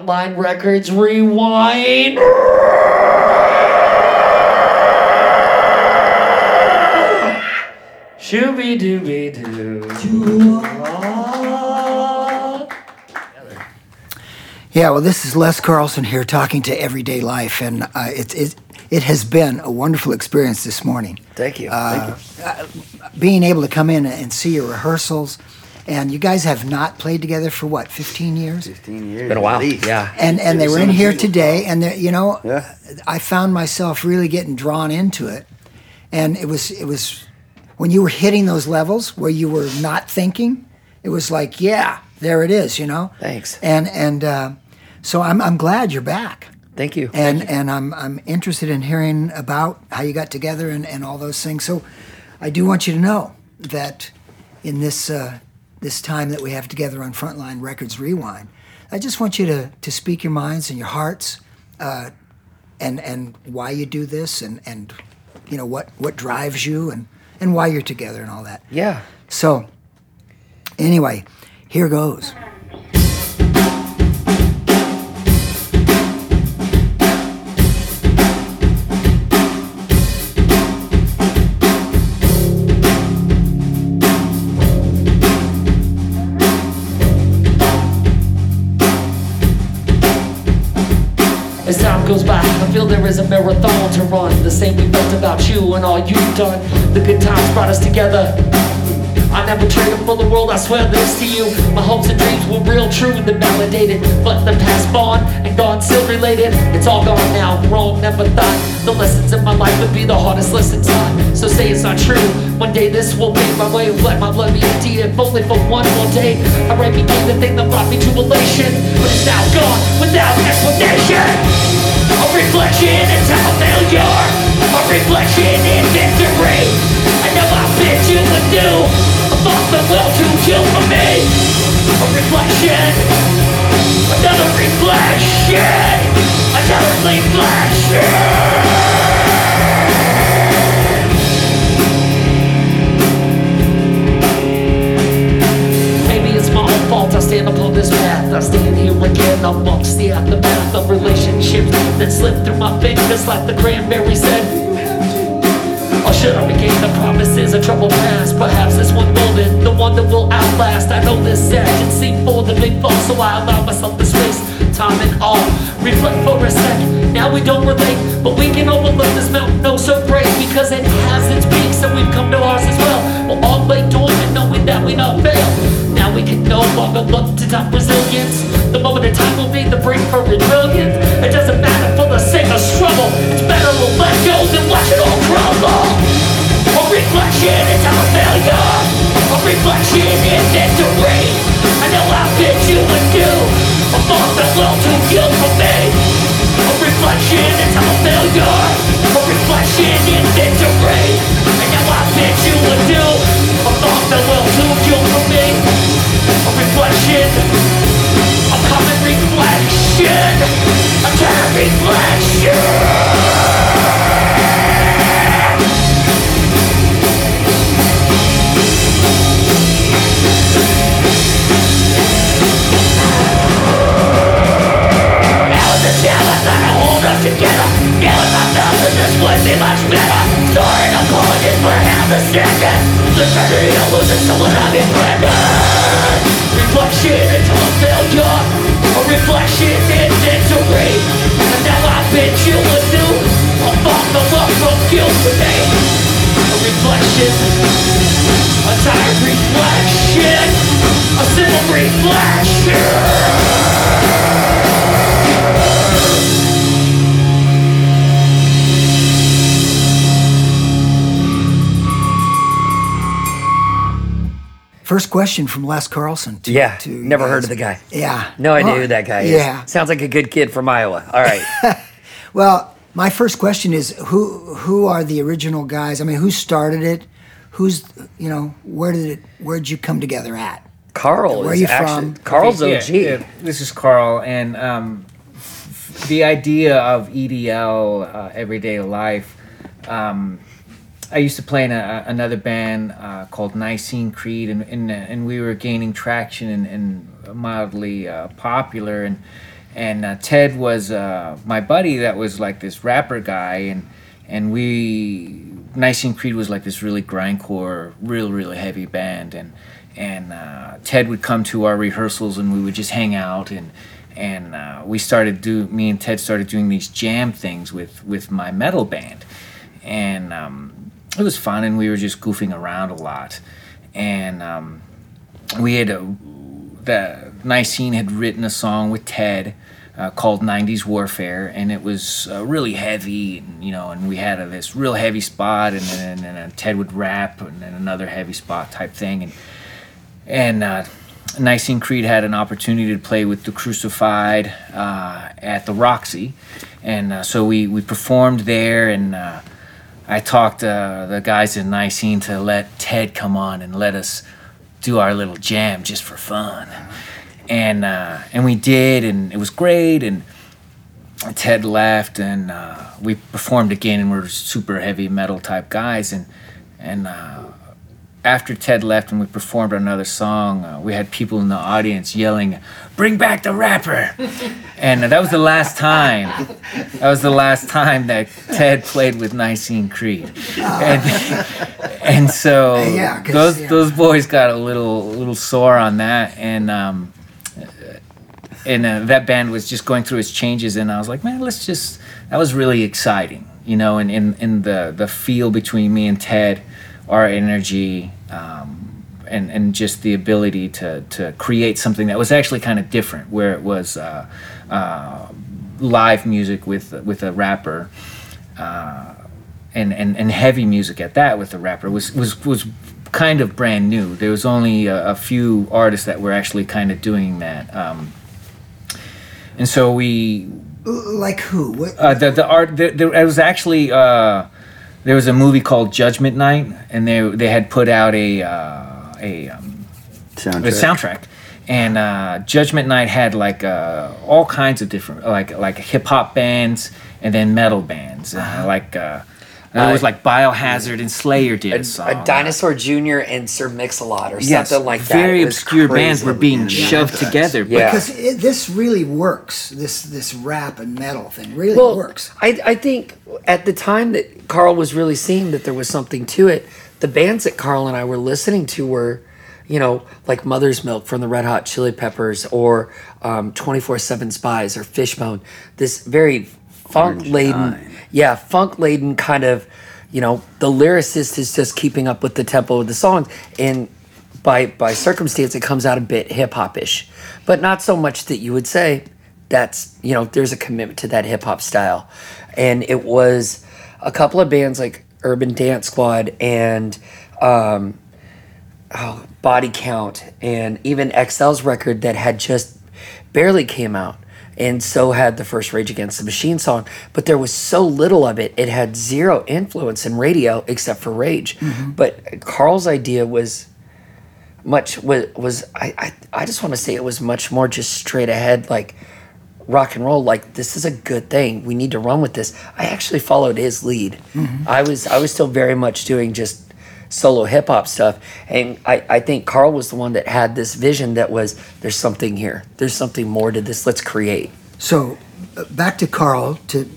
Frontline Records Rewind. Shooby dooby doo. Yeah, well, this is Les Carlson here talking to Everyday Life, and uh, it, it, it has been a wonderful experience this morning. Thank you. Uh, Thank you. Being able to come in and see your rehearsals, and you guys have not played together for what, 15 years? 15 years. Been a while. Yeah. And and they were in here today, and you know, Yeah. I found myself really getting drawn into it, and it was it was when you were hitting those levels where you were not thinking, it was like, yeah, there it is, you know. Thanks. And and uh, so I'm I'm glad you're back. Thank you. and and I'm I'm interested in hearing about how you got together and, and all those things. So I do want you to know that in this uh, this time that we have together on Frontline Records Rewind, I just want you to to speak your minds and your hearts, uh, and and why you do this and and you know what what drives you and and why you're together and all that. yeah. So anyway, here goes. Goes by, I feel there is a marathon to run. The same we felt about you and all you've done. The good times brought us together. I never traded for the world, I swear this to you. My hopes and dreams were real, true, and then validated. But the past gone and gone still related. It's all gone now, wrong, never thought. The lessons in my life would be the hardest lessons taught. So say it's not true. One day this will be my way. Let my blood be empty, if only for one more day. I right became the thing that brought me to elation. But it's now gone without explanation. A reflection time of failure. A reflection in victory. I know I bit you do. A thought that will to kill for me. A reflection. Another reflection. Another reflection. Stand upon this path. I stand here again amongst the aftermath of relationships that slipped through my fingers like the cranberry said. Or should I regain the promises of troubled past? Perhaps this one moment, the one that will outlast. I know this seem for the big fall, so I allow myself the space, time and all. Reflect for a sec. Now we don't relate, but we can overlook this mountain no so great because it has its peaks and we've come to ours as well. We'll all lay dormant knowing that we not fail. Now we can no longer look to top resilience. The moment of time will be the break for brilliant. It doesn't matter for the sake of struggle. It's better to let go than watch it all crumble. A reflection is our failure. A reflection in victory. I know how big you would do. A thought that will too guilt for me. A reflection is our failure. A reflection in victory. Reflection. A common reflection. A common reflection. Question from Les Carlson. To, Yeah, to you never heard of the guy. Yeah. No idea Well, who that guy is. Yeah. Sounds like a good kid from Iowa. All right. Well, my first question is who who are the original guys? I mean, who started it? Who's you know where did it where'd you come together at? Carl Where is you actually from? Carl's Yeah, OG. yeah, this is Carl, and um, f- the idea of EDL, uh, everyday life. Um, I used to play in a, another band uh, called Nicene Creed, and and, and we were gaining traction and, and mildly uh, popular. And and uh, Ted was uh, my buddy that was like this rapper guy, and and we Nicene Creed was like this really grindcore, real really heavy band, and and uh, Ted would come to our rehearsals, and we would just hang out, and and uh, we started do me and Ted started doing these jam things with with my metal band, and um, it was fun, and we were just goofing around a lot, and um, we had a the Nicene had written a song with Ted uh, called '90s Warfare, and it was uh, really heavy, and, you know. And we had a, this real heavy spot, and then and, then Ted would rap, and then another heavy spot type thing, and and uh, Nicene Creed had an opportunity to play with the Crucified uh, at the Roxy, and uh, so we we performed there, and uh, I talked uh, the guys in Nicene to let Ted come on and let us do our little jam just for fun, and uh, and we did, and it was great, and Ted left, and uh, we performed again, and we're super heavy metal type guys, and and uh, after Ted left and we performed another song, uh, we had people in the audience yelling, "Bring back the rapper!" and that was the last time. That was the last time that Ted played with Nicene Creed, and, and so Yeah, those yeah. those boys got a little little sore on that, and um, and uh, that band was just going through its changes, and I was like, man, let's just. That was really exciting, you know, and in in the the feel between me and Ted, our energy. Um, and, and just the ability to, to create something that was actually kind of different, where it was uh, uh, live music with with a rapper, uh, and, and and heavy music at that with a rapper was was was kind of brand new. There was only a, a few artists that were actually kind of doing that, um, and so we Like who? What? uh, the the art there, there it was actually uh, there was a movie called Judgment Night, and they they had put out a uh, a um, Soundtrack. the soundtrack. And uh, Judgment Night had like uh, all kinds of different like like hip hop bands and then metal bands uh, like uh, it was Uh, like Biohazard and Slayer did a, A, song. a Dinosaur Jr. and Sir Mix-a-Lot or Yes, something like that. very It was obscure bands were being Yeah. shoved Yeah. together. Yeah. because it, this really works. This this rap and metal thing really well, works. I, I think at the time that Carl was really seeing that there was something to it, the bands that Carl and I were listening to were, you know, like Mother's Milk from the Red Hot Chili Peppers or um, 24-7 Spyz or Fishbone. This very funk-laden, yeah, funk-laden kind of, you know, the lyricist is just keeping up with the tempo of the songs. And by by circumstance, it comes out a bit hip-hop-ish. But not so much that you would say, that's you know there's a commitment to that hip hop style and it was a couple of bands like urban dance squad and um, oh, body count and even xl's record that had just barely came out and so had the first rage against the machine song but there was so little of it it had zero influence in radio except for rage. Mm-hmm. But carl's idea was much was was I, I I just want to say it was much more just straight ahead like rock and roll like this is a good thing we need to run with this. I actually followed his lead. Mm-hmm. I was I was still very much doing just solo hip hop stuff and I I think Carl was the one that had this vision that was there's something here there's something more to this let's create So uh, back to Carl to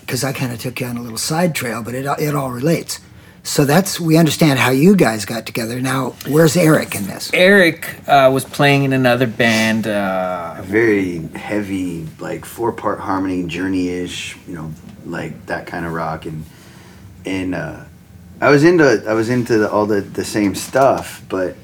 because I kind of took you on a little side trail, but it it all relates. So that's we understand how you guys got together. Now, where's Eric in this? Eric uh, was playing in another band. Uh, very heavy, like four part harmony, journey ish, you know, like that kind of rock. And and uh, I was into I was into the, all the the same stuff, but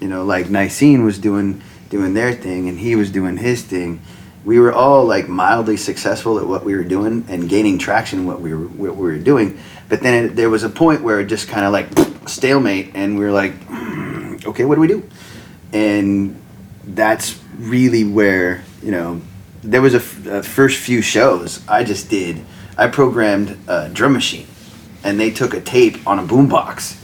you know, like Nicene was doing doing their thing, and he was doing his thing. We were all like mildly successful at what we were doing and gaining traction in what we were what we were doing. But then it, there was a point where it just kind of like stalemate, and we were like, okay, what do we do? And that's really where you know there was a, f- a first few shows I just did. I programmed a drum machine, and they took a tape on a boombox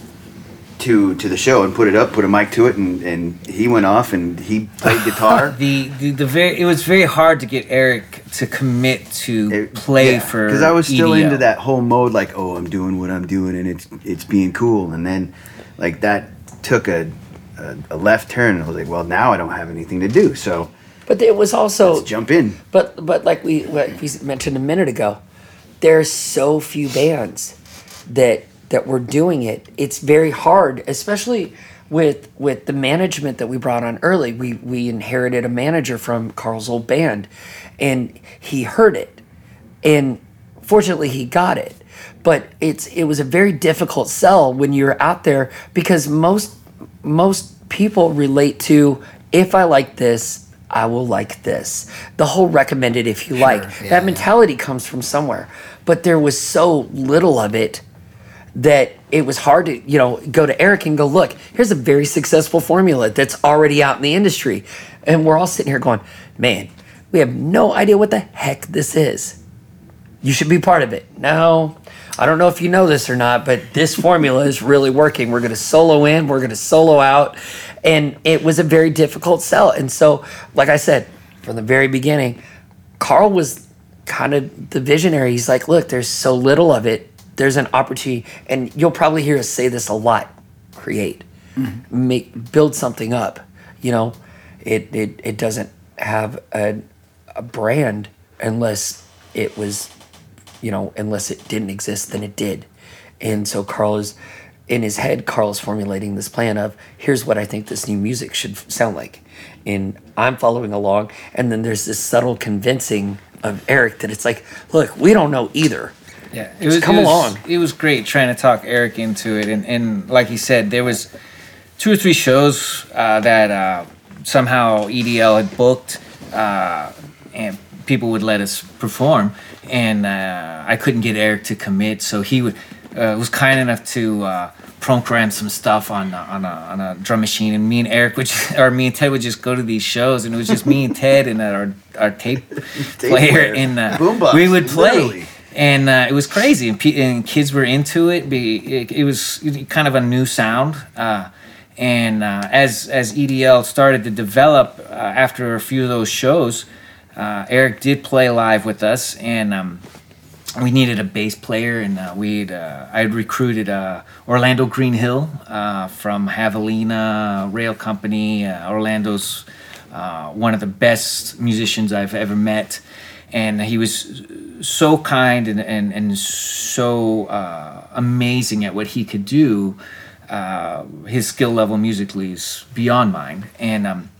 to to the show and put it up, put a mic to it, and, and he went off and he played guitar. the, the the very it was very hard to get Eric to commit to It- play yeah, for because I was still EDM. into that whole mode, like oh, I'm doing what I'm doing, and it's it's being cool, and then like that took a a, a left turn, and I was like, well, now I don't have anything to do, so but it was also Let's jump in. But but like we what we mentioned a minute ago, there's so few bands that that we're doing it. It's very hard, especially with with the management that we brought on early. We we inherited a manager from Carl's old band, and he heard it, and fortunately he got it. But it's it was a very difficult sell when you're out there because most most people relate to if I like this, I will like this. The whole recommended if you like. yeah, that yeah. mentality comes from somewhere. But there was so little of it that it was hard to, you know, go to Eric and go, look, here's a very successful formula that's already out in the industry. And we're all sitting here going, man, we have no idea what the heck this is. You should be part of it. No, I don't know if you know this or not, but this formula is really working. We're going to solo in, we're going to solo out. And it was a very difficult sell. And so, like I said, from the very beginning, Carl was kind of the visionary. He's like, look, there's so little of it. There's an opportunity, and you'll probably hear us say this a lot create, mm-hmm. make, build something up. You know, it, it, it doesn't have a, a brand unless it was you know, unless it didn't exist, then it did. And so Carl is, in his head, Carl is formulating this plan of here's what I think this new music should sound like. And I'm following along. And then there's this subtle convincing of Eric that it's like, look, we don't know either. Yeah, it was, come it was- along. It was great trying to talk Eric into it, and, and like he said, there was two or three shows uh, that uh, somehow EDL had booked, uh, and people would let us perform, and uh, I couldn't get Eric to commit, so he would uh, was kind enough to. Uh, program some stuff on a, on a on a drum machine, and me and Eric would, just, or me and Ted would just go to these shows, and it was just me and Ted and our our tape, player, player. and uh, Boombox, we would play literally. And uh, it was crazy. And, pe- and kids were into it. It, it was kind of a new sound uh, and uh, as as edl started to develop uh, after a few of those shows uh, eric did play live with us and um, we needed a bass player and uh, we'd i had recruited orlando greenhill from javelina rail company. Orlando's one of the best musicians i've ever met and he was so kind and, and, and so uh, amazing at what he could do. Uh, his skill level musically is beyond mine. And um,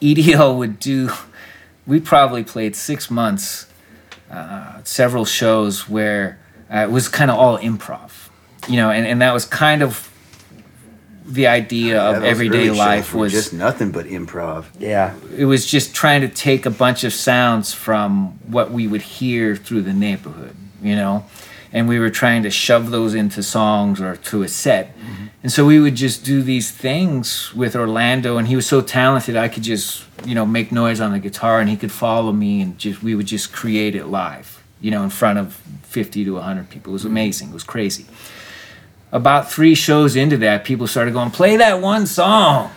edl would do we probably played six months uh, several shows where uh, it was kind of all improv, you know, and, and that was kind of the idea Yeah, of those everyday life was just nothing but improv. Yeah. it was just trying to take a bunch of sounds from what we would hear through the neighborhood, you know, and we were trying to shove those into songs or to a set. Mm-hmm. And so we would just do these things with Orlando, and he was so talented. I could just, you know, make noise on the guitar, and he could follow me, and just we would just create it live, you know, in front of fifty to hundred people. It was mm-hmm. amazing. It was crazy. About three shows into that, people started going, "Play that one song,"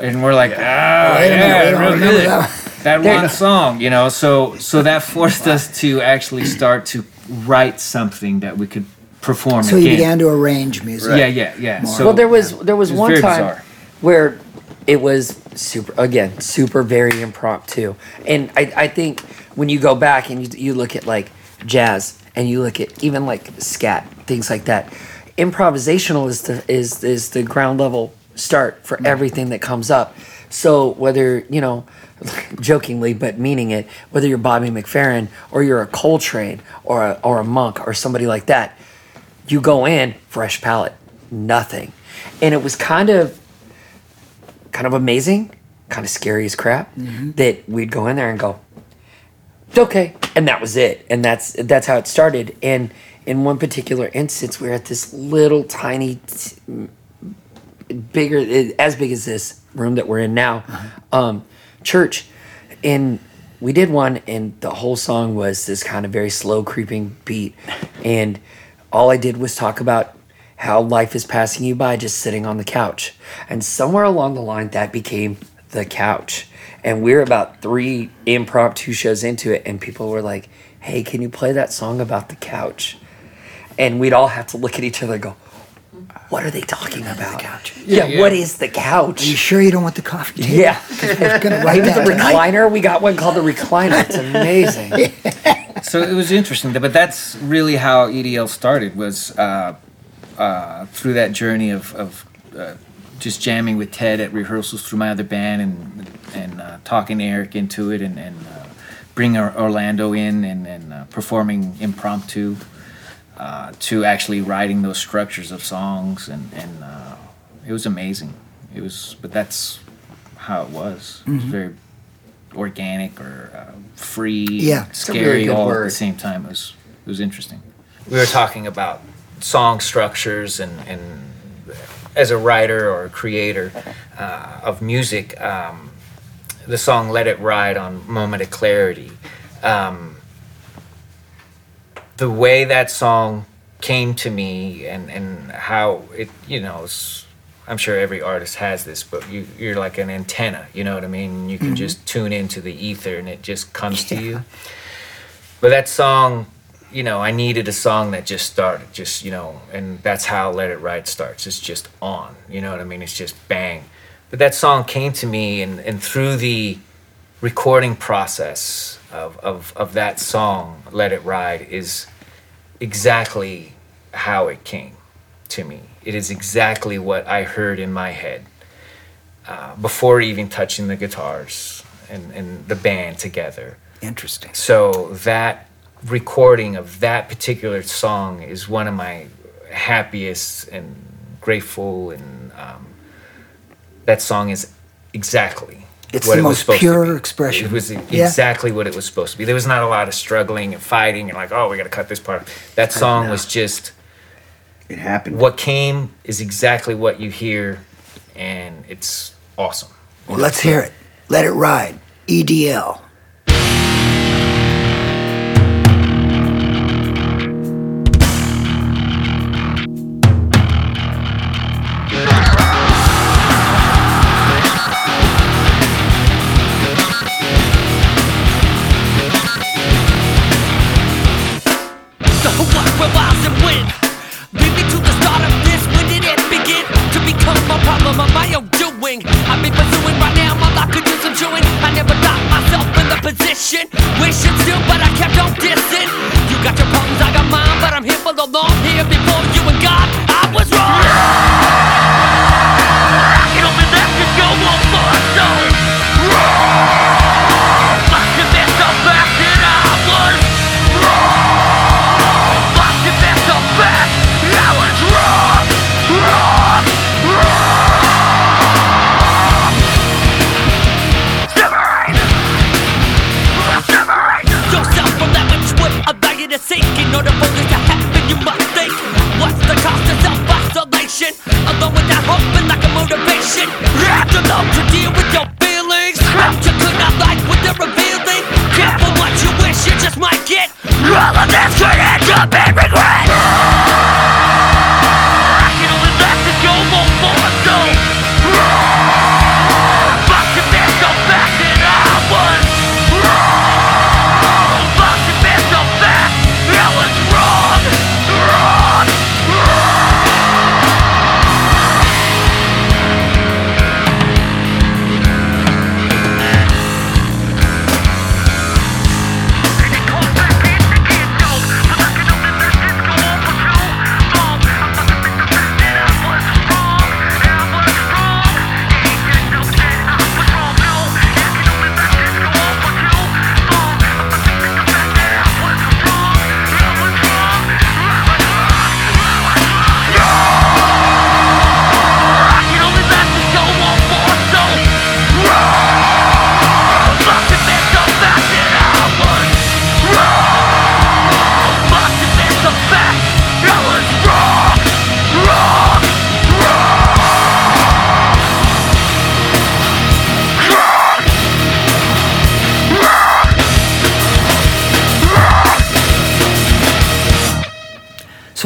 and we're like, "Ah, Wait a minute, yeah, we don't real remember good." that that one song, you know. So so that forced us to actually start to write something that we could perform So again. you began to arrange music. yeah, yeah, yeah. So well, there was there was, was one time bizarre. where it was super again super very impromptu, and I, I think when you go back and you, you look at like jazz and you look at even like scat things like that, improvisational is the is is the ground level start for everything that comes up. So whether you know, jokingly but meaning it, whether you're Bobby McFerrin or you're a Coltrane or a, or a Monk or somebody like that, you go in fresh palette nothing. And it was kind of kind of amazing kind of scary as crap mm-hmm. that we'd go in there and go okay and that was it. And that's that's how it started. And in one particular instance we were at this little tiny t- bigger as big as this room that we're in now. Um church and we did one and the whole song was this kind of very slow creeping beat. And all i did was talk about how life is passing you by just sitting on the couch. And somewhere along the line that became the couch. And we are about three impromptu shows into it and people were like hey can you play that song about the couch and we'd all have to look at each other and go what are they talking about? couch. Yeah, Yeah, what yeah. is the couch? Are you sure you don't want the coffee table? yeah. We're gonna write Maybe the recliner. We got one called the recliner. It's amazing. so it was interesting but that's really how edl started was uh, uh, through that journey of, of uh, just jamming with ted at rehearsals through my other band and and uh, talking eric into it and, and uh, bringing orlando in and, and uh, performing impromptu uh, to actually writing those structures of songs and, and uh, it was amazing it was but that's how it was it was very organic or uh, free Yeah. scary really good all at the same time. It was it was interesting. We were talking about song structures and and as a writer or a creator uh, of music, um, the song "Let It Ride" on "Moment of Clarity." Um, the way that song came to me and and how it you know I'm sure every artist has this, but you you're like an antenna, you know what I mean? You can mm-hmm. just tune into the ether and it just comes to you. But that song, you know, I needed a song that just started, just you know, and that's how Let It Ride starts. It's just on, you know what I mean? It's just bang. But that song came to me, and and through the recording process of of of that song, Let It Ride, is exactly how it came to me. It is exactly what I heard in my head uh, before even touching the guitars and, and the band together. Interesting. So that recording of that particular song is one of my happiest and grateful, and um, that song is exactly. It's what the it was most pure expression. It was Yeah. exactly what it was supposed to be. There was not a lot of struggling and fighting and like, oh, we got to cut this part. That song was just It happened. what came is exactly what you hear, and it's awesome. Well, let's hear it. Let it ride. EDL.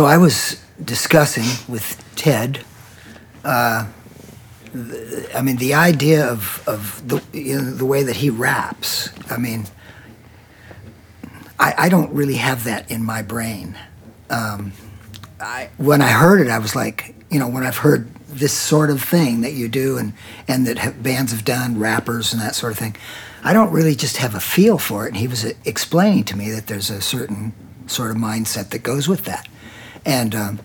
So I was discussing with Ted. Uh, I mean, the idea of of the you know, the way that he raps. I mean, I, I don't really have that in my brain. Um, I when I heard it, I was like, you know, when I've heard this sort of thing that you do and, and that have, bands have done, rappers and that sort of thing, I don't really just have a feel for it. And he was uh, explaining to me that there's a certain sort of mindset that goes with that. And um,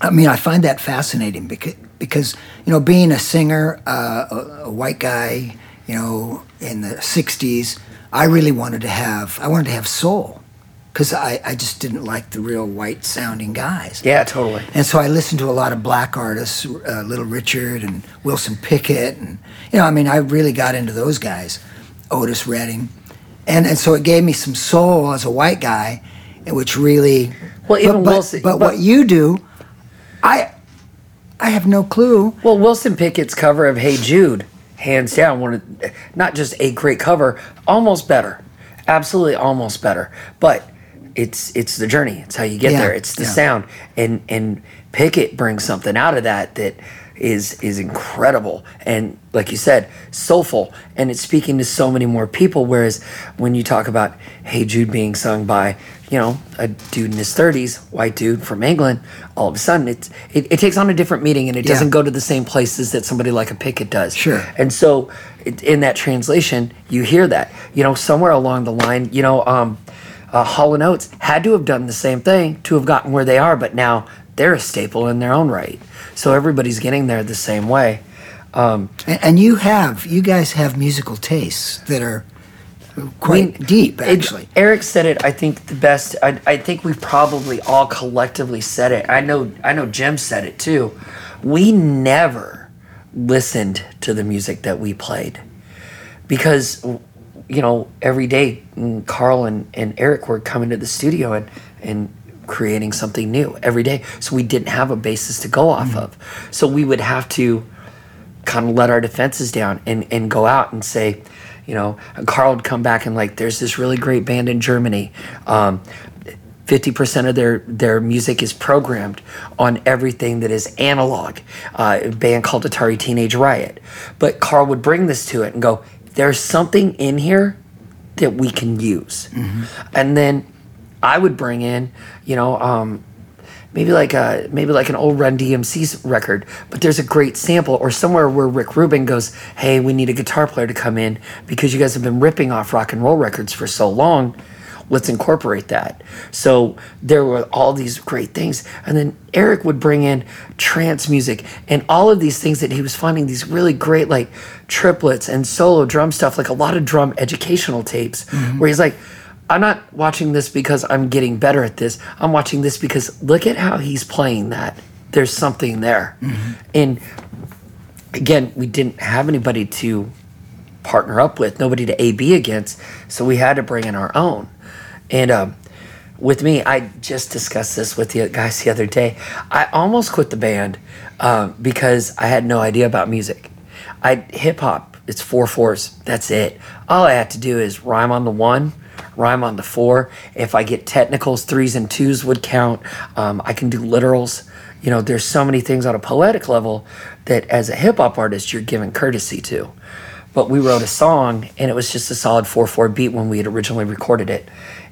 I mean, I find that fascinating because, because you know, being a singer, uh, a, a white guy, you know, in the 60s, I really wanted to have, I wanted to have soul because I, I just didn't like the real white sounding guys. Yeah, totally. And so I listened to a lot of black artists, uh, Little Richard and Wilson Pickett, and you know, I mean, I really got into those guys, Otis Redding, and and so it gave me some soul as a white guy, which really. Well, even but, but, Wilson- but, but- what you do, I, I have no clue. Well, Wilson Pickett's cover of "Hey Jude," hands down, one of not just a great cover, almost better, absolutely almost better. But it's it's the journey. It's how you get Yeah, there. It's the yeah. sound, and and Pickett brings something out of that that is is incredible and like you said soulful and it's speaking to so many more people whereas when you talk about hey jude being sung by you know a dude in his 30s white dude from england all of a sudden it's it, it takes on a different meaning and it Yeah. doesn't go to the same places that somebody like a pickett does Sure. and so it, in that translation you hear that you know somewhere along the line you know um uh, Hall and Oates had to have done the same thing to have gotten where they are, but now they're a staple in their own right. So everybody's getting there the same way. And, and you have, you guys have musical tastes that are quite We- deep, it- actually. Eric said it. I think the best. I, I think we probably all collectively said it. I know. I know. Jim said it too. We never listened to the music that we played because you know every day mm, Carl and, and Eric were coming to the studio and and creating something new every day. So we didn't have a basis to go off of. So we would have to kind of let our defenses down and, and go out and say, you know, Carl would come back and like, there's this really great band in Germany. Um, 50% of their, their music is programmed on everything that is analog. Uh, a band called Atari Teenage Riot. But Carl would bring this to it and go, there's something in here that we can use. And then I would bring in, you know, um, maybe like a maybe like an old Run DMC record, but there's a great sample or somewhere where Rick Rubin goes, "Hey, we need a guitar player to come in because you guys have been ripping off rock and roll records for so long. Let's incorporate that." So there were all these great things, and then Eric would bring in trance music and all of these things that he was finding these really great like triplets and solo drum stuff, like a lot of drum educational tapes, where he's like. I'm not watching this because I'm getting better at this. I'm watching this because look at how he's playing that. There's something there. And again, we didn't have anybody to partner up with, nobody to AB against, so we had to bring in our own. And um, with me, I just discussed this with the guys the other day. I almost quit the band um, because I had no idea about music. I hip hop. It's four fours. That's it. All I had to do is rhyme on the one, rhyme on the four. If I get technicals, threes and twos would count. Um, I can do literals. You know, there's so many things on a poetic level that as a hip hop artist, you're given courtesy to. But we wrote a song and it was just a solid 4 4 beat when we had originally recorded it.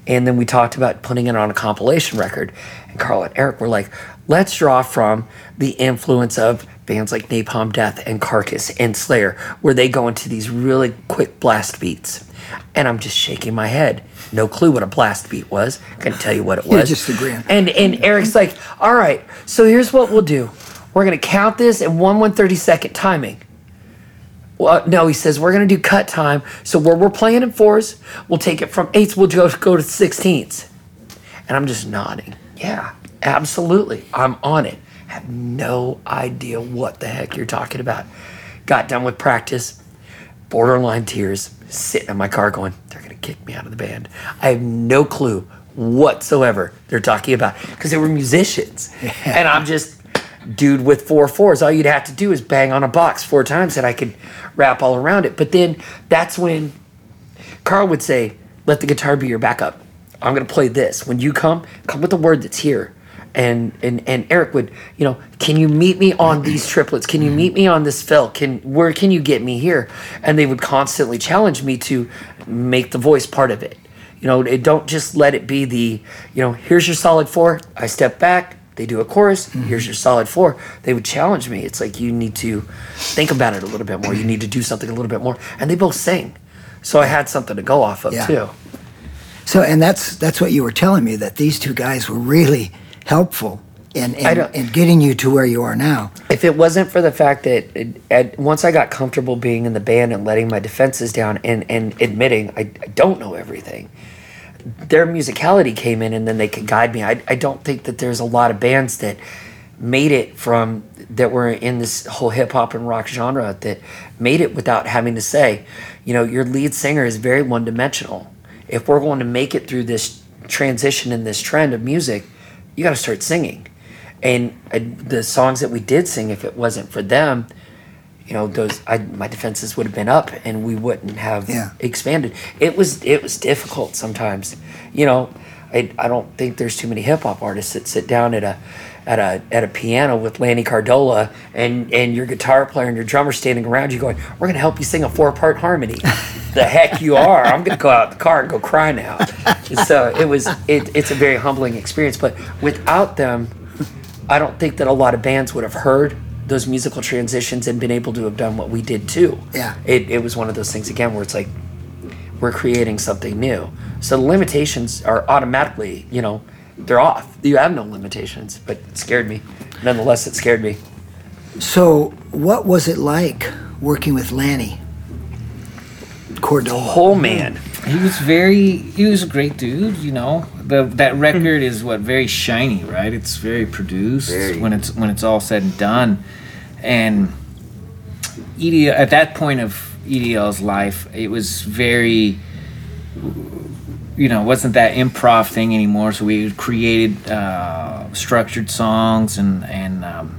And then we talked about putting it on a compilation record. And Carl and Eric were like, let's draw from the influence of bands like Napalm Death and Carcass and Slayer, where they go into these really quick blast beats. And I'm just shaking my head. No clue what a blast beat was. Couldn't tell you what it was. Yeah, just agreeing. And and Eric's like, all right, so here's what we'll do. We're gonna count this in one one thirty second timing. Well, no, he says we're gonna do cut time. So where we're playing in fours, we'll take it from eighths, we'll go go to sixteenths. And I'm just nodding. Yeah, absolutely. I'm on it. Have no idea what the heck you're talking about. Got done with practice, borderline tears, sitting in my car going, they're gonna kick me out of the band. I have no clue whatsoever they're talking about because they were musicians. And I'm just dude with four fours. All you'd have to do is bang on a box four times and I could wrap all around it. But then that's when Carl would say, let the guitar be your backup. I'm gonna play this. When you come, come with a word that's here. And and and Eric would, you know, can you meet me on these triplets? Can you meet me on this fill? Can where can you get me here? And they would constantly challenge me to make the voice part of it. You know, it, don't just let it be the, you know, here's your solid four. I step back, they do a chorus. Mm-hmm. Here's your solid four. They would challenge me. It's like you need to think about it a little bit more. You need to do something a little bit more. And they both sing, so I had something to go off of Yeah. too. So, and that's that's what you were telling me that these two guys were really helpful in in, in getting you to where you are now. If it wasn't for the fact that it, at, once I got comfortable being in the band and letting my defenses down and, and admitting I, I don't know everything, their musicality came in and then they could guide me. I, I don't think that there's a lot of bands that made it from that were in this whole hip hop and rock genre that made it without having to say, you know, your lead singer is very one dimensional. If we're going to make it through this transition in this trend of music, you got to start singing. And uh, the songs that we did sing, if it wasn't for them, you know, those I, my defenses would have been up, and we wouldn't have Yeah. expanded. It was it was difficult sometimes. You know, I, I don't think there's too many hip hop artists that sit down at a at a at a piano with Lanny Cordola and and your guitar player and your drummer standing around you going, "We're gonna help you sing a four part harmony." the heck you are! I'm gonna go out the car and go cry now. so it was it, it's a very humbling experience, but without them. I don't think that a lot of bands would have heard those musical transitions and been able to have done what we did too. Yeah. It, it was one of those things again where it's like we're creating something new. So the limitations are automatically, you know, they're off. You have no limitations, but it scared me. Nonetheless, it scared me. So, what was it like working with Lanny Cordola? Whole man. He was very. He was a great dude. You know, the that record is what very shiny, right? It's very produced Very. when it's when it's all said and done, and EDL at that point of EDL's life, it was very. You know, wasn't that improv thing anymore. So we created uh, structured songs and and um,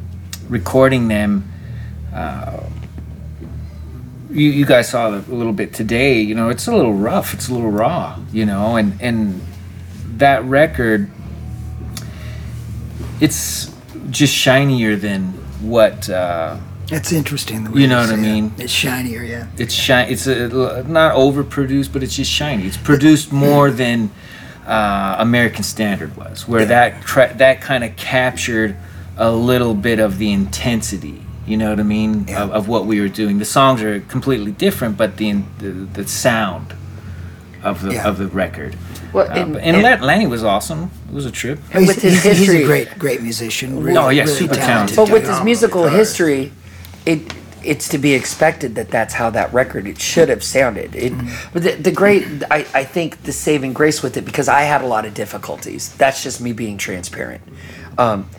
recording them Uh, you, you guys saw a little bit today. You know, it's a little rough. It's a little raw. You know, and and that record, it's just shinier than what uh, That's interesting. The way You know what I say it. mean? It's shinier, yeah. it's shiny. It's a, not overproduced, but it's just shiny. It's produced more than uh, American Standard was, where that tra- that kind of captured a little bit of the intensity. You know what I mean Yeah. of, of what we were doing. The songs are completely different, but the the, the sound of the Yeah. of the record. Well, Uh, and- but- and, and- Lan- Lanny was awesome. It was a trip. He's, with his he's- he's a great, great musician. Really, Oh, yeah, really super talented. But with his musical history, it it's to be expected that that's how that record it should have sounded. It, but the, the great, I, I think the saving grace with it because I had a lot of difficulties. That's just me being transparent. Um,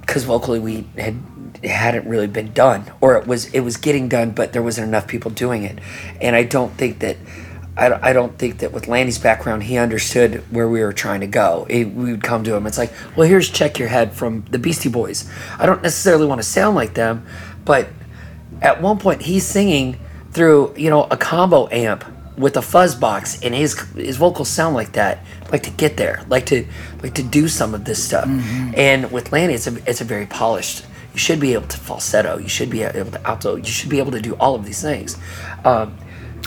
because vocally we had hadn't really been done, or it was it was getting done, but there wasn't enough people doing it, and I don't think that. I don't- I don't think that with Lanny's background, he understood where we were trying to go. It, we would come to him. It's like, well, here's Check Your Head from the Beastie Boys. I don't necessarily want to sound like them, but at one point he's singing through you know a combo amp with a fuzz box, and his his vocals sound like that. Like to get there, like to like to do some of this stuff. And with Lanny, it's a it's a very polished. You should be able to falsetto. You should be able to alto. You should be able to do all of these things. Um,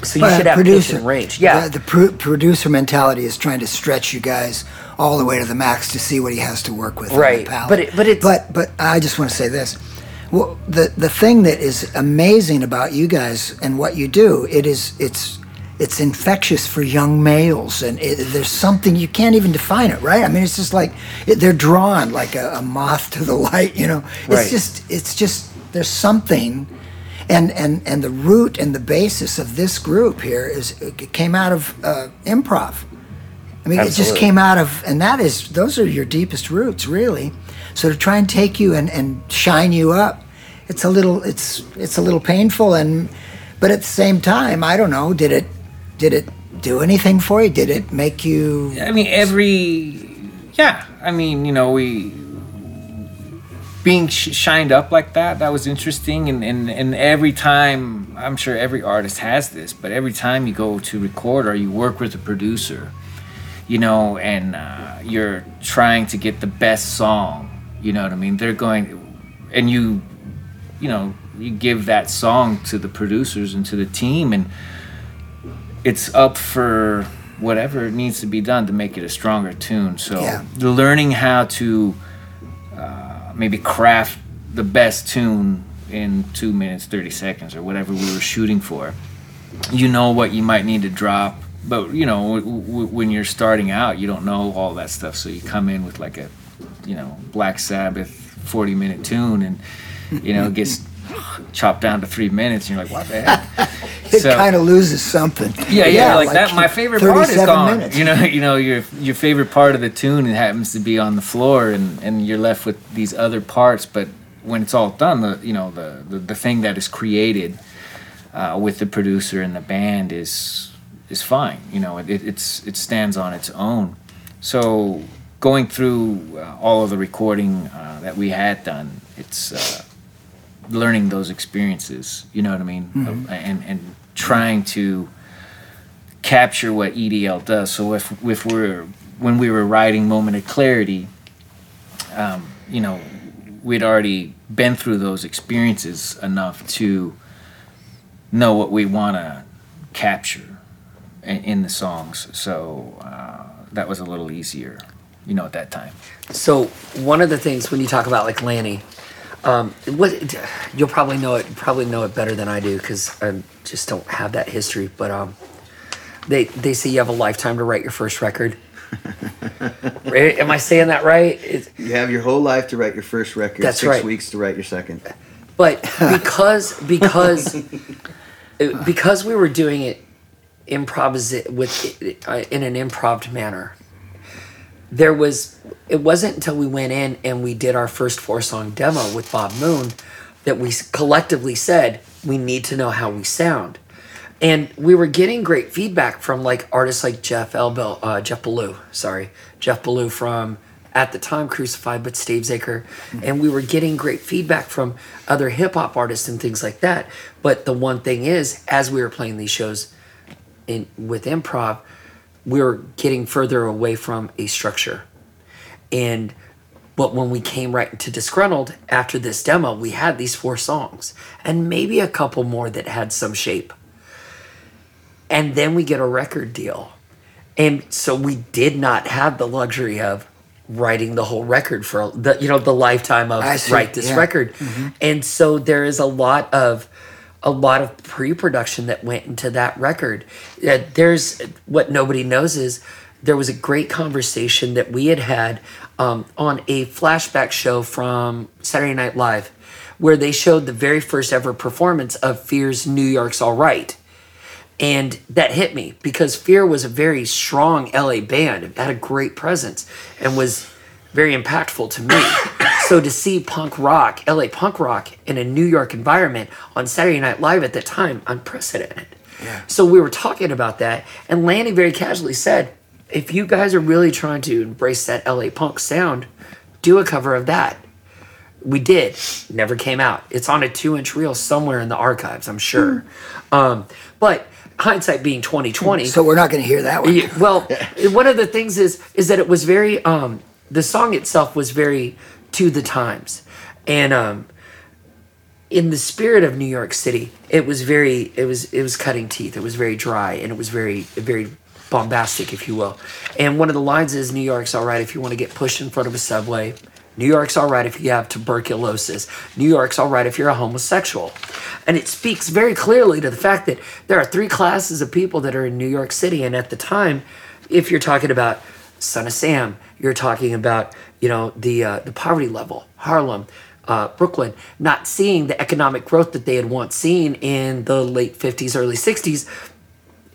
so you But should have pitch and range. Yeah, The, the pro- producer mentality is trying to stretch you guys all the way to the max to see what he has to work with. on the Right, palette. but it- but it's- but but I just want to say this. Well, the the thing that is amazing about you guys and what you do, it is it's it's infectious for young males, and it, there's something you can't even define it, right? I mean, it's just like it, they're drawn like a, a moth to the light, you know. It's Right. just it's just there's something and and and the root and the basis of this group here is it came out of uh, improv. I mean, it just came out of, and that is those are your deepest roots, really. So to try and take you and, and shine you up, it's a little it's it's a little painful, and but at the same time, I don't know, did it did it do anything for you? Did it make you? I mean, every yeah. I mean, you know, we being sh- shined up like that. That was interesting, and, and and every time, I'm sure every artist has this, but every time you go to record or you work with a producer, you know, and uh, you're trying to get the best song. You know what I mean? They're going, and you, you know, you give that song to the producers and to the team, and it's up for whatever needs to be done to make it a stronger tune. So Yeah. learning how to maybe craft the best tune in two minutes thirty seconds or whatever we were shooting for. You know what you might need to drop, but you know w- w- when you're starting out, you don't know all that stuff. So you come in with like a, you know, Black Sabbath forty minute tune, and you know it gets chopped down to three minutes, and you're like, what the heck? It So- kind of loses something. yeah, yeah, like, that. My favorite part is gone. minutes. You know, you know your your favorite part of the tune it happens to be on the floor, and and you're left with these other parts. But when it's all done, the you know the the, the thing that is created uh, with the producer and the band is is fine. You know, it, it it's it stands on its own. So going through uh, all of the recording uh, that we had done, it's. Learning those experiences you know what i mean Of- and and trying to capture what EDL does. So if if we're when we were writing Moment of Clarity, um, you know, we'd already been through those experiences enough to know what we want to capture in, in the songs. So uh, that was a little easier, you know, at that time. So one of the things when you talk about like Lanny, um, what you'll probably know it probably know it better than I do because I just don't have that history. But um, they they say you have a lifetime to write your first record. right? Am I saying that right? It's, You have your whole life to write your first record. That's six right. weeks to write your second. but because because because we were doing it improvis with uh, in an improv manner there was it wasn't until we went in and we did our first four song demo with bob moon that we collectively said we need to know how we sound. And we were getting great feedback from like artists like jeff elbel uh, Jeff Bellew sorry Jeff Bellew from at the time crucified but Stavesacre and we were getting great feedback from other hip-hop artists and things like that. But the one thing is as we were playing these shows in with improv were getting further away from a structure. And but when we came right into disgruntled after this demo we had these four songs and maybe a couple more that had some shape. And then we get a record deal. And so we did not have the luxury of writing the whole record for the you know the lifetime of see, write this yeah. record. Mm-hmm. And so there is a lot of a lot of pre-production that went into that record Uh, there's what nobody knows is there was a great conversation that we had had um, on a flashback show from saturday night live where they showed the very first ever performance of fear's new york's all right and that hit me because Fear was a very strong LA band. Had a great presence and was very impactful to me. so to see punk rock, LA punk rock in a New York environment on Saturday Night Live at the time, unprecedented. Yeah. So we were talking about that, and Lanny very casually said, if you guys are really trying to embrace that LA punk sound, do a cover of that. We did. Never came out. It's on a two inch reel somewhere in the archives, I'm sure. Um, but hindsight being 2020. So we're not going to hear that one. Well, one of the things is is that it was very um the song itself was very to the times. And um in the spirit of New York City, it was very it was it was cutting teeth. It was very dry and it was very very bombastic, if you will. And one of the lines is New York's all right if you want to get pushed in front of a subway. New York's all right if you have tuberculosis. New York's all right if you're a homosexual. And it speaks very clearly to the fact that there are three classes of people that are in New York City. And at the time, if you're talking about Son of Sam, you're talking about, you know, the, uh, the poverty level, Harlem, uh, Brooklyn, not seeing the economic growth that they had once seen in the late 50s, early 60s,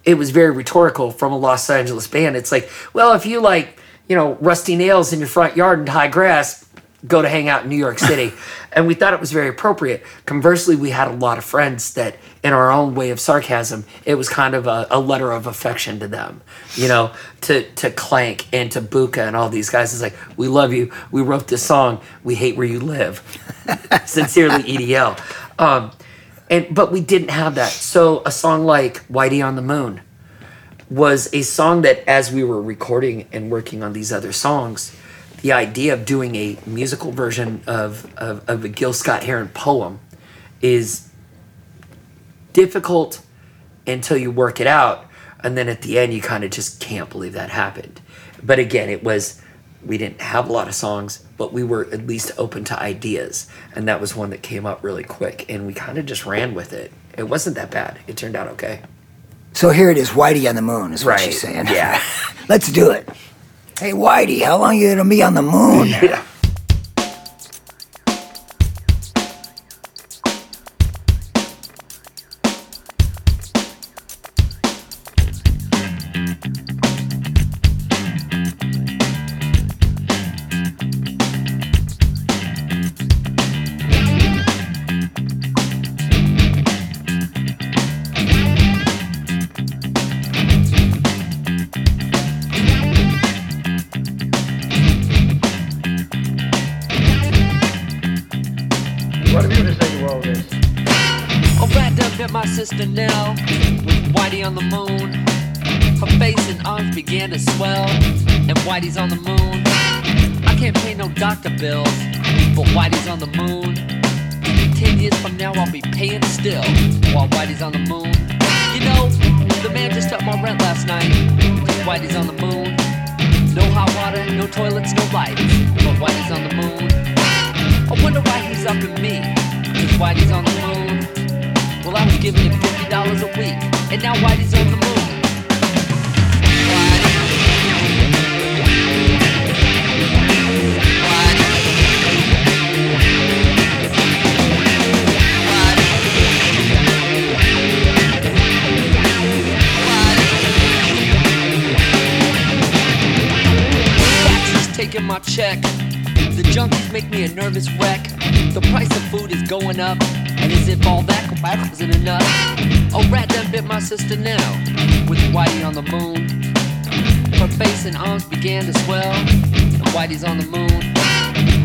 it was very rhetorical from a Los Angeles band. It's like, well, if you like, you know, rusty nails in your front yard and high grass, go to hang out in New York City. and we thought it was very appropriate. Conversely, we had a lot of friends that, in our own way of sarcasm, it was kind of a, a letter of affection to them, you know, to, to Clank and to Buka and all these guys. It's like, we love you. We wrote this song. We hate where you live. Sincerely, EDL. Um, and but we didn't have that. So a song like Whitey on the Moon was a song that as we were recording and working on these other songs, the idea of doing a musical version of, of, of a Gil Scott Heron poem is difficult until you work it out. and then at the end you kind of just can't believe that happened. But again, it was we didn't have a lot of songs, but we were at least open to ideas, and that was one that came up really quick, and we kind of just ran with it. It wasn't that bad. It turned out okay. So here it is, Whitey on the moon is what Right, she's saying. yeah. Let's do it. Hey, Whitey, how long are you gonna be on the moon? Yeah. Whitey's on the moon. No hot water, no toilets, no lights, but Whitey's on the moon. I wonder why he's up at me. Cause Whitey's on the moon. Well, I was giving him fifty dollars a week, and now Whitey's on the moon. My check. The junkies make me a nervous wreck. The price of food is going up, and as if all that wasn't enough, a rat done bit my sister now with Whitey on the moon. Her face and arms began to swell, and Whitey's on the moon.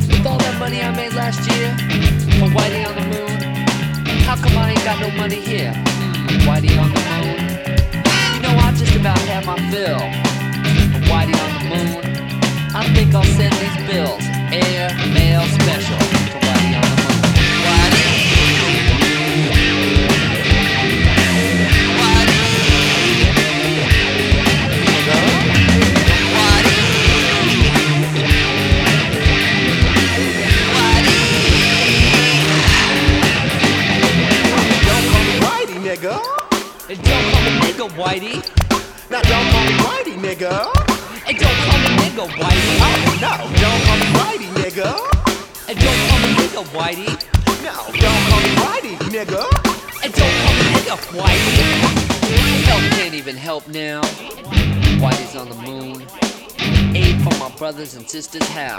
With all that money I made last year, for Whitey on the moon, how come I ain't got no money here? Hmm, Whitey on the moon. You know I just about had my fill. Whitey on the moon. I think I'll send these bills air mail special Whitey on the moon. Whitey. Whitey. Whitey. Don't call me Whitey, nigga. Don't call me nigga Whitey. Now don't call me Whitey, nigga. Nigga Whitey. Oh no, don't call me Whitey, nigga. And don't call me nigga Whitey. No, don't call me Whitey, nigga. And don't call me nigga Whitey. Help can't even help now. Whitey's on the moon. Aid for my brothers and sisters, how?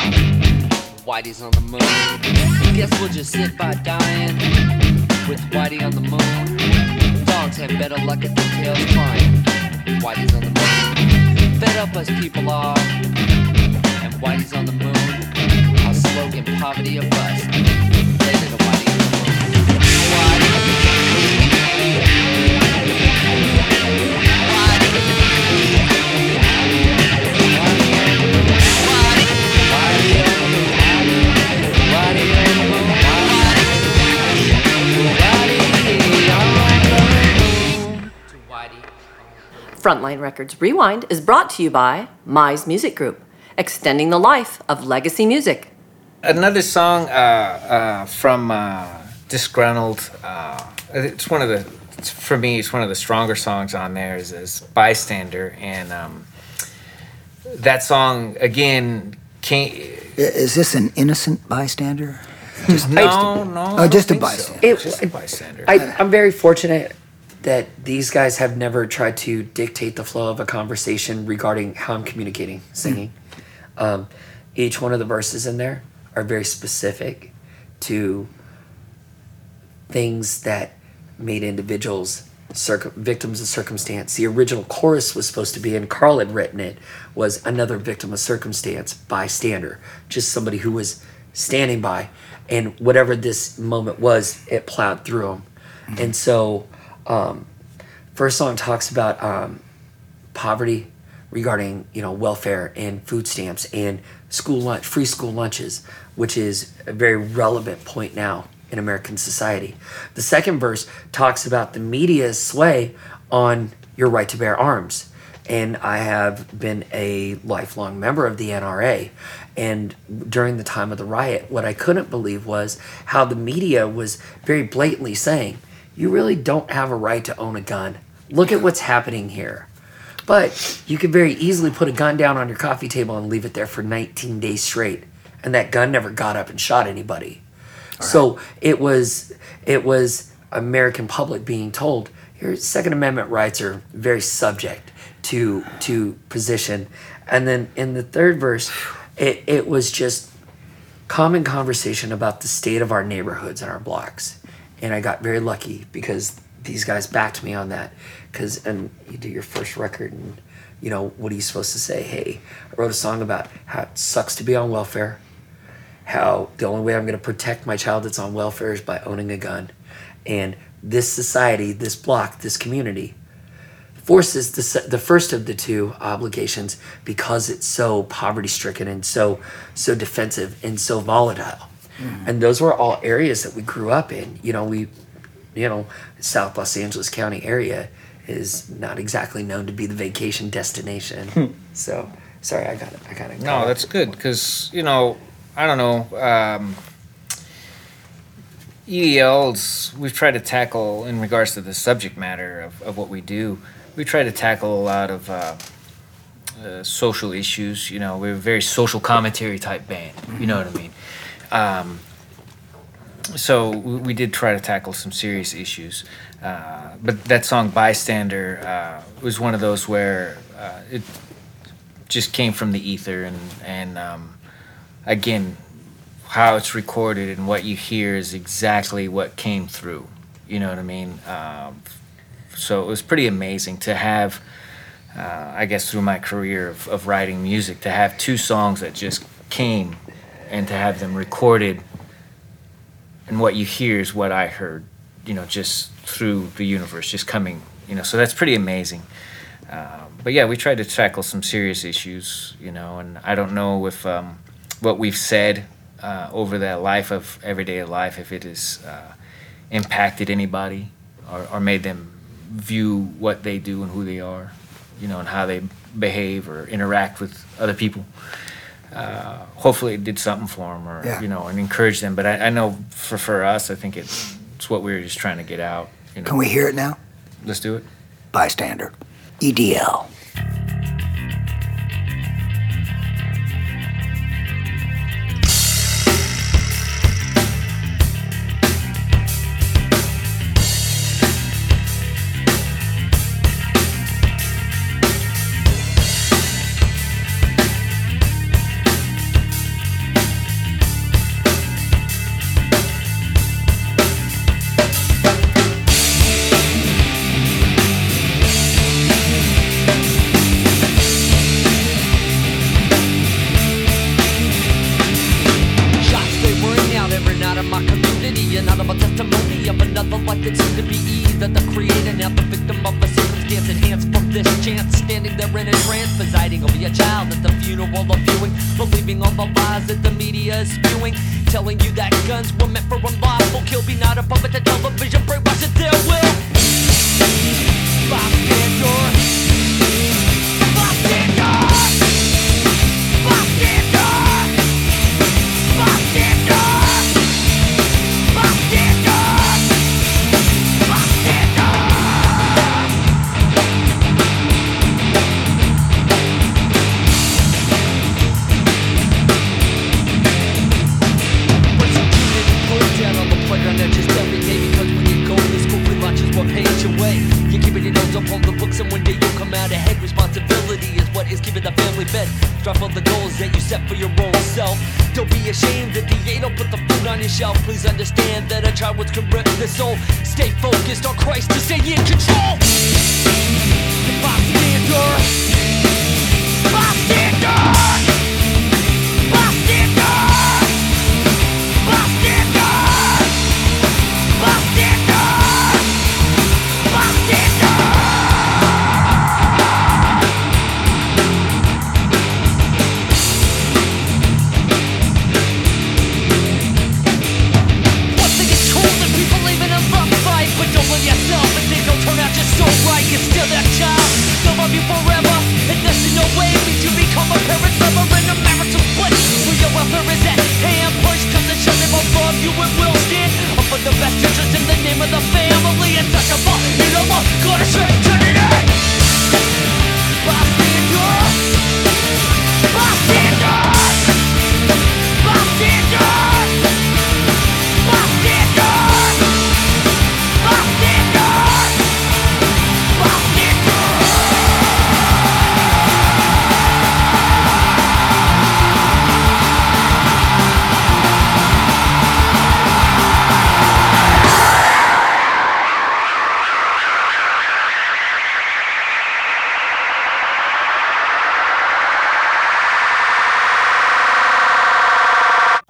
Whitey's on the moon. Guess we'll just sit by dying with Whitey on the moon. Dogs have better luck at the tails crying. Whitey's on the moon. Fed up as people are, and Whitey's on the moon. Our slogan, poverty or bust. Frontline Records Rewind is brought to you by Mize Music Group, extending the life of legacy music. Another song uh, uh, from uh, Disgruntled. Uh, it's one of the, it's, for me, it's one of the stronger songs on there. Is, is Bystander, and um, that song again came. I- Is this an innocent bystander? no, no. Oh, just a think so. bystander. It- just a bystander. I, I'm very fortunate that these guys have never tried to dictate the flow of a conversation regarding how I'm communicating, singing. Um, each one of the verses in there are very specific to things that made individuals victims of circumstance. The original chorus was supposed to be, and Carl had written it, was another victim of circumstance, bystander, just somebody who was standing by, and whatever this moment was, it plowed through them. And so, um, first song talks about um, poverty regarding you know welfare and food stamps and school lunch free school lunches which is a very relevant point now in american society the second verse talks about the media's sway on your right to bear arms. And I have been a lifelong member of the NRA. And during the time of the riot, what I couldn't believe was how the media was very blatantly saying, you really don't have a right to own a gun. Look at what's happening here. But you could very easily put a gun down on your coffee table and leave it there for 19 days straight. And that gun never got up and shot anybody. So it was it was American public being told your Second Amendment rights are very subject to to position. And then in the third verse, it, it was just common conversation about the state of our neighborhoods and our blocks. And I got very lucky because these guys backed me on that. Because and you do your first record and you know what are you supposed to say? Hey, I wrote a song about how it sucks to be on welfare how the only way I'm going to protect my child that's on welfare is by owning a gun. And this society, this block, this community forces the, the first of the two obligations because it's so poverty stricken and so so defensive and so volatile. And those were all areas that we grew up in. You know, we you know, South Los Angeles County area is not exactly known to be the vacation destination. so, sorry, I got it. I got it. No, that's good because you know I don't know. Um, EDLs we've tried to tackle in regards to the subject matter of, of what we do. We try to tackle a lot of uh, uh, social issues. You know, we're a very social commentary type band. You know what I mean? Um, so we, did try to tackle some serious issues. Uh, but that song "Bystander" uh, was one of those where uh, it just came from the ether, and and um, again, how it's recorded and what you hear is exactly what came through. You know what I mean? Um, so it was pretty amazing to have, uh, I guess, through my career of, of writing music, to have two songs that just came and to have them recorded. And what you hear is what I heard, you know, just through the universe, just coming, you know, so that's pretty amazing. Uh, but yeah, we tried to tackle some serious issues, you know, and I don't know if um, what we've said uh, over that life of everyday life, if it has uh, impacted anybody or, or made them view what they do and who they are, you know, and how they behave or interact with other people. Uh, hopefully, it did something for them, or Yeah. you know, and encourage them. But I, I know for for us, I think it's it's what we were just trying to get out. You know, Can we hear it now? let's do it. Bystander. E EDL.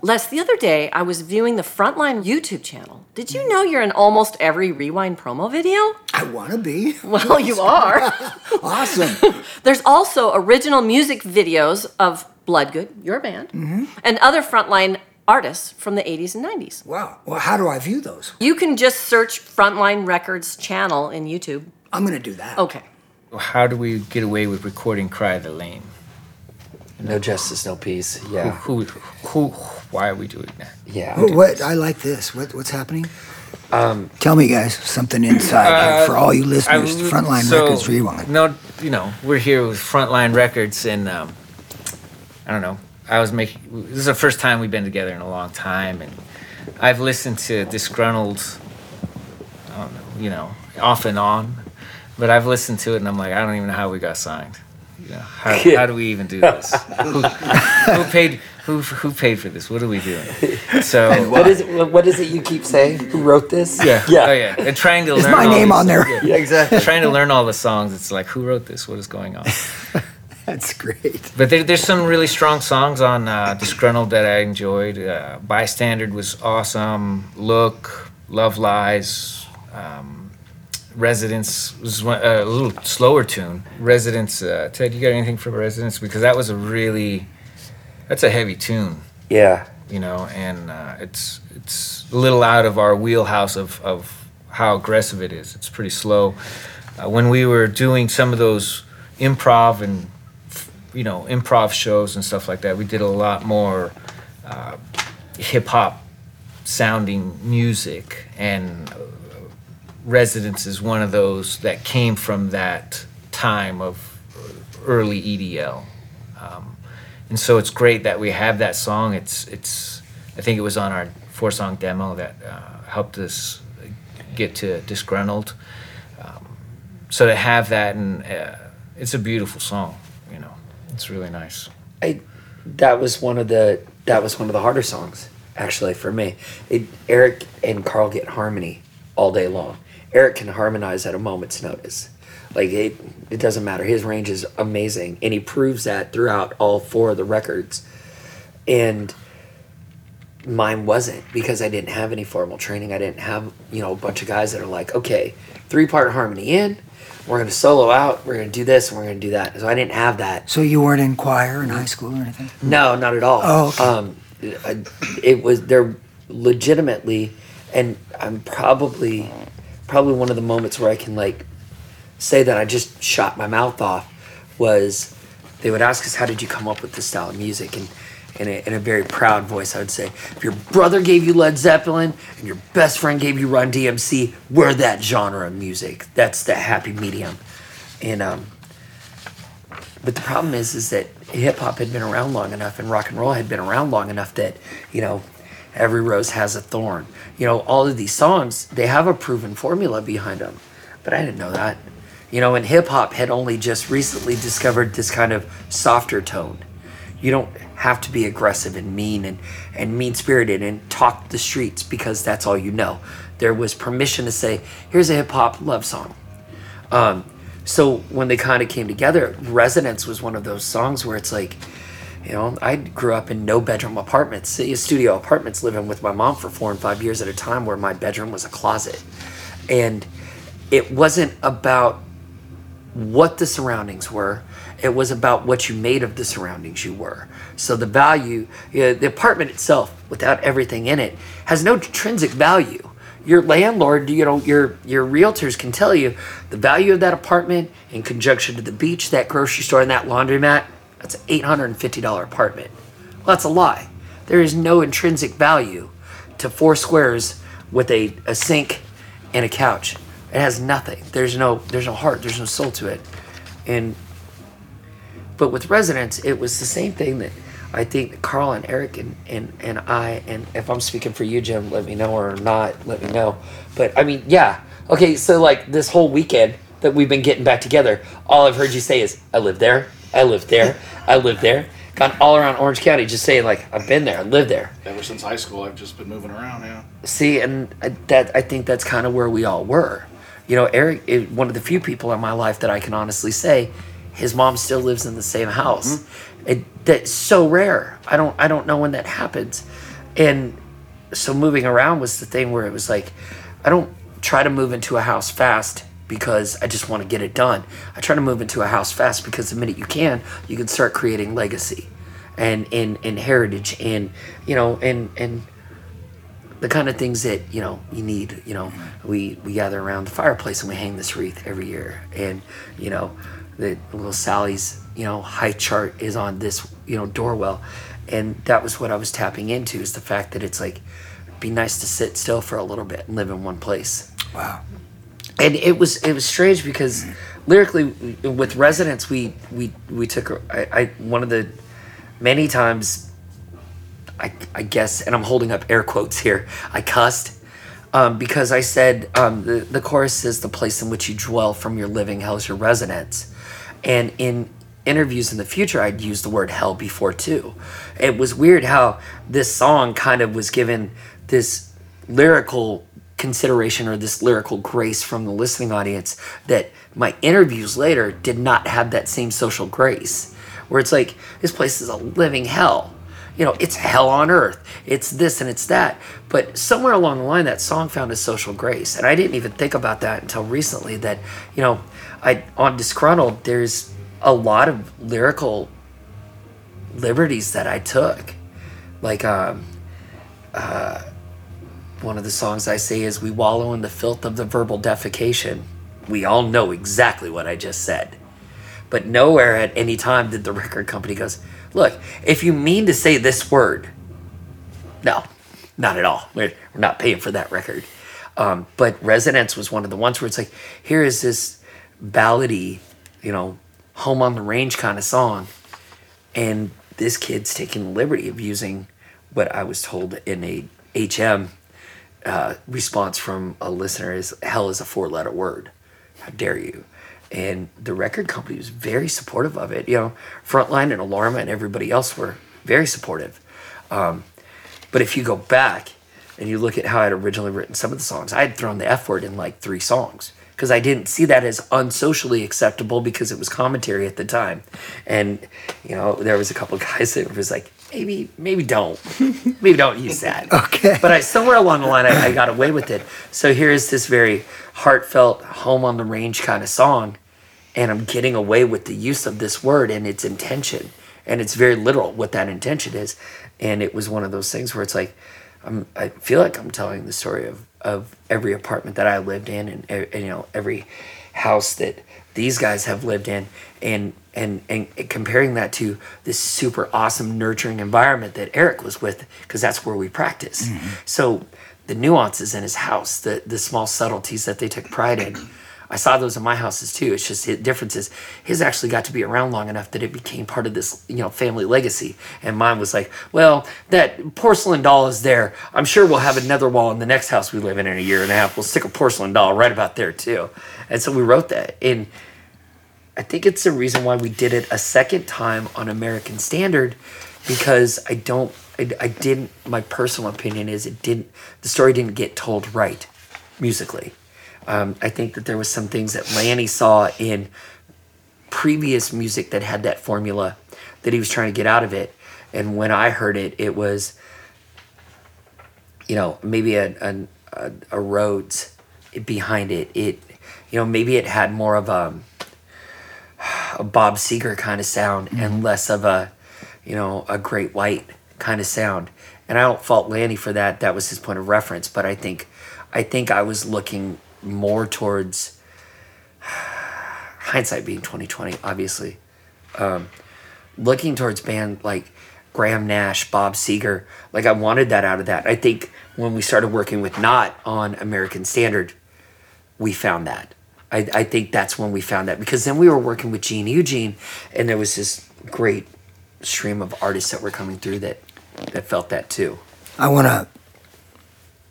Les, the other day I was viewing the Frontline YouTube channel. Did you know you're in almost every Rewind promo video? I want to be. Well, you are. Awesome. There's also original music videos of Bloodgood, your band, mm-hmm. and other Frontline artists from the 80s and 90s. wow. Well, how do I view those? You can just search Frontline Records channel in YouTube. I'm going to do that. Okay. How do we get away with recording "Cry of the Lame"? No justice, no peace. Yeah. Who, who, why are we doing that? Yeah. What, what? I like this. What, what's happening? Um, Tell me, guys, something inside here for all you listeners. I- Frontline so, Records Rewind. No, you know, we're here with Frontline Records, and um, I don't know. I was making. This is the first time we've been together in a long time, and I've listened to Disgruntled. I don't know, you know, off and on, but I've listened to it, and I'm like, I don't even know how we got signed. You how, how do we even do this? who, who paid? Who who paid for this? What are we doing? So What is it? What is it you keep saying? Who wrote this? yeah, Yeah. oh yeah, and trying to Is learn. my all name on there? yeah. Yeah, exactly. trying to learn all the songs. It's like, who wrote this? What is going on? That's great. But there, there's some really strong songs on uh, Disgruntled that I enjoyed. Uh, Bystander was awesome. Look, Love Lies, um, Residence was one, uh, a little slower tune. Residence, uh, Ted, you got anything for Residence? Because that was a really, that's a heavy tune, Yeah. you know, and uh, it's it's a little out of our wheelhouse of, of how aggressive it is. It's pretty slow. Uh, when we were doing some of those improv and you know improv shows and stuff like that, we did a lot more uh, hip hop sounding music, and Residence is one of those that came from that time of early EDL. Um, and so it's great that we have that song. It's it's I think it was on our four song demo that uh, helped us get to disgruntled. Um, so to have that and uh, it's a beautiful song. You know, it's really nice. I, that was one of the that was one of the harder songs actually for me. It, Eric and Carl get harmony all day long. Eric can harmonize at a moment's notice. Like it, it doesn't matter. His range is amazing, and he proves that throughout all four of the records. And mine wasn't because I didn't have any formal training. I didn't have you know a bunch of guys that are like, okay, three part harmony in. We're gonna solo out. We're gonna do this and we're gonna do that. So I didn't have that. So you weren't in choir in high school or anything? No, not at all. Oh, okay. Um, I- it was they're legitimately, and I'm probably, probably one of the moments where I can like, say that I just shot my mouth off, was, they would ask us how did you come up with this style of music and. In a, in a very proud voice, I would say, if your brother gave you Led Zeppelin and your best friend gave you Run DMC, we're that genre of music. That's the happy medium. And um, but the problem is, is that hip hop had been around long enough, and rock and roll had been around long enough that, you know, every rose has a thorn. You know, all of these songs they have a proven formula behind them, but I didn't know that. You know, and hip hop had only just recently discovered this kind of softer tone. You don't have to be aggressive and mean and, and mean spirited and talk the streets because that's all you know. There was permission to say, here's a hip hop love song. Um, so when they kind of came together, Residence was one of those songs where it's like, you know, I grew up in no bedroom apartments, studio apartments, living with my mom for four and five years at a time, where my bedroom was a closet, and it wasn't about what the surroundings were. It was about what you made of the surroundings you were. So the value, you know, the apartment itself, without everything in it, has no intrinsic value. Your landlord, you know, your your realtors can tell you the value of that apartment in conjunction to the beach, that grocery store, and that laundromat. That's an $850 apartment. Well, that's a lie. There is no intrinsic value to four squares with a, a sink and a couch. It has nothing. There's no there's no heart. There's no soul to it. And but with Residence, it was the same thing that I think Carl and Eric and, and, and I and if I'm speaking for you, Jim, let me know or not, let me know. But I mean, yeah. Okay, so like this whole weekend that we've been getting back together, all I've heard you say is, I live there, I lived there, I lived there. Gone all around Orange County just saying like I've been there, I live there. Ever since high school, I've just been moving around. Yeah. See, and I- that I think that's kind of where we all were. You know, Eric is one of the few people in my life that I can honestly say his mom still lives in the same house. Mm-hmm. It, that's so rare. I don't I don't know when that happens. And so moving around was the thing where it was like I don't try to move into a house fast because I just want to get it done. I try to move into a house fast because the minute you can, you can start creating legacy and and, and heritage and you know and and the kind of things that you know you need you know we we gather around the fireplace and we hang this wreath every year and you know the little sally's you know high chart is on this you know doorwell and that was what i was tapping into is the fact that it's like be nice to sit still for a little bit and live in one place Wow. And it was it was strange because lyrically with Residence we we we took I, I one of the many times I, I guess and i'm holding up air quotes here i cussed um, because i said um, the, the chorus is the place in which you dwell from your living hell's your residence and in interviews in the future i'd use the word hell before too. It was weird how this song kind of was given this lyrical consideration or this lyrical grace from the listening audience that my interviews later did not have that same social grace where it's like this place is a living hell. You know it's hell on earth. It's this and it's that. But somewhere along the line that song found a social grace. And i didn't even think about that until recently that you know i on disgruntled there's a lot of lyrical liberties that i took. Like um one of the songs I say is We wallow in the filth of the verbal defecation. We all know exactly what I just said. But nowhere at any time did the record company goes, Look, if you mean to say this word, no, not at all. We're, we're not paying for that record. Um, but Residence was one of the ones where it's like, here is this ballady, you know, home on the range kind of song. And this kid's taking the liberty of using what I was told in a HM uh, response from a listener is hell is a four letter word. How dare you? And the record company was very supportive of it. You know, Frontline and Alarma and everybody else were very supportive. Um, but if you go back and you look at how I'd originally written some of the songs, I had thrown the F word in like three songs because I didn't see that as unsocially acceptable because it was commentary at the time. And, you know, there was a couple guys that was like, maybe, maybe don't, maybe don't use that. Okay. But I somewhere along the line, I, I got away with it. So here's this very heartfelt, home on the range kind of song, and I'm getting away with the use of this word and its intention, and it's very literal what that intention is. And it was one of those things where it's like, I'm, I feel like I'm telling the story of of every apartment that I lived in, and, and you know every house that these guys have lived in, and and and comparing that to this super awesome nurturing environment that Eric was with, because that's where we practice. Mm-hmm. So the nuances in his house, the the small subtleties that they took pride in. I saw those in my houses too. It's just the difference is his actually got to be around long enough that it became part of this, you know, family legacy. And mine was like, well, that porcelain doll is there. I'm sure we'll have another wall in the next house we live in in a year and a half. We'll stick a porcelain doll right about there too. And so we wrote that. And I think it's the reason why we did it a second time on American Standard because I don't, I, I didn't, my personal opinion is it didn't, the story didn't get told right musically. Um, I think that there was some things that Lanny saw in previous music that had that formula that he was trying to get out of it. And when I heard it, it was, you know, maybe a, a, a, a Rhodes behind it. It, you know, maybe it had more of a, a Bob Seger kind of sound mm-hmm. and less of a, you know, a Great White kind of sound. And I don't fault Lanny for that. That was his point of reference. But I think, I think I was looking more towards hindsight being twenty twenty, obviously. Um, looking towards band like Graham Nash, Bob Seger, like I wanted that out of that. I think when we started working with Knott on American Standard, we found that. I, I think that's when we found that because then we were working with Gene Eugene, and there was this great stream of artists that were coming through that that felt that too. I want to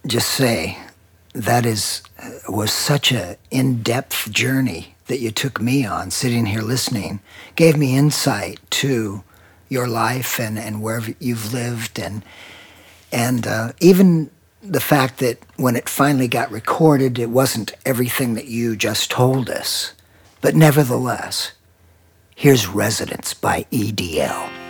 just say that is was such a in-depth journey that you took me on sitting here listening gave me insight to your life and and where you've lived and and uh, even the fact that when it finally got recorded, it wasn't everything that you just told us. But nevertheless, here's Residence by EDL.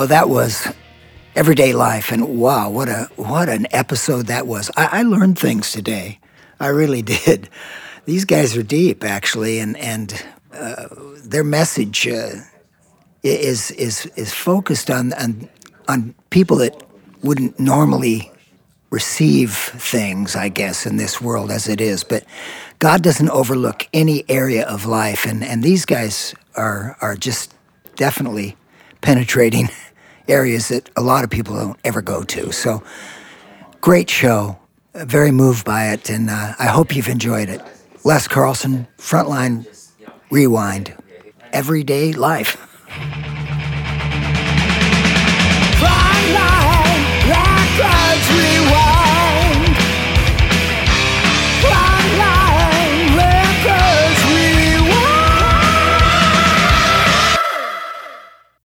Well, that was Every Day Life, and wow, what a what an episode that was. I, I learned things today. I really did. These guys are deep, actually, and and uh, their message uh, is is is focused on on on people that wouldn't normally receive things, I guess, in this world as it is. But God doesn't overlook any area of life, and, and these guys are are just definitely penetrating areas that a lot of people don't ever go to. So great show, Uh, very moved by it, and uh, I hope you've enjoyed it. Les Carlson, Frontline Rewind, Every Day Life. Frontline.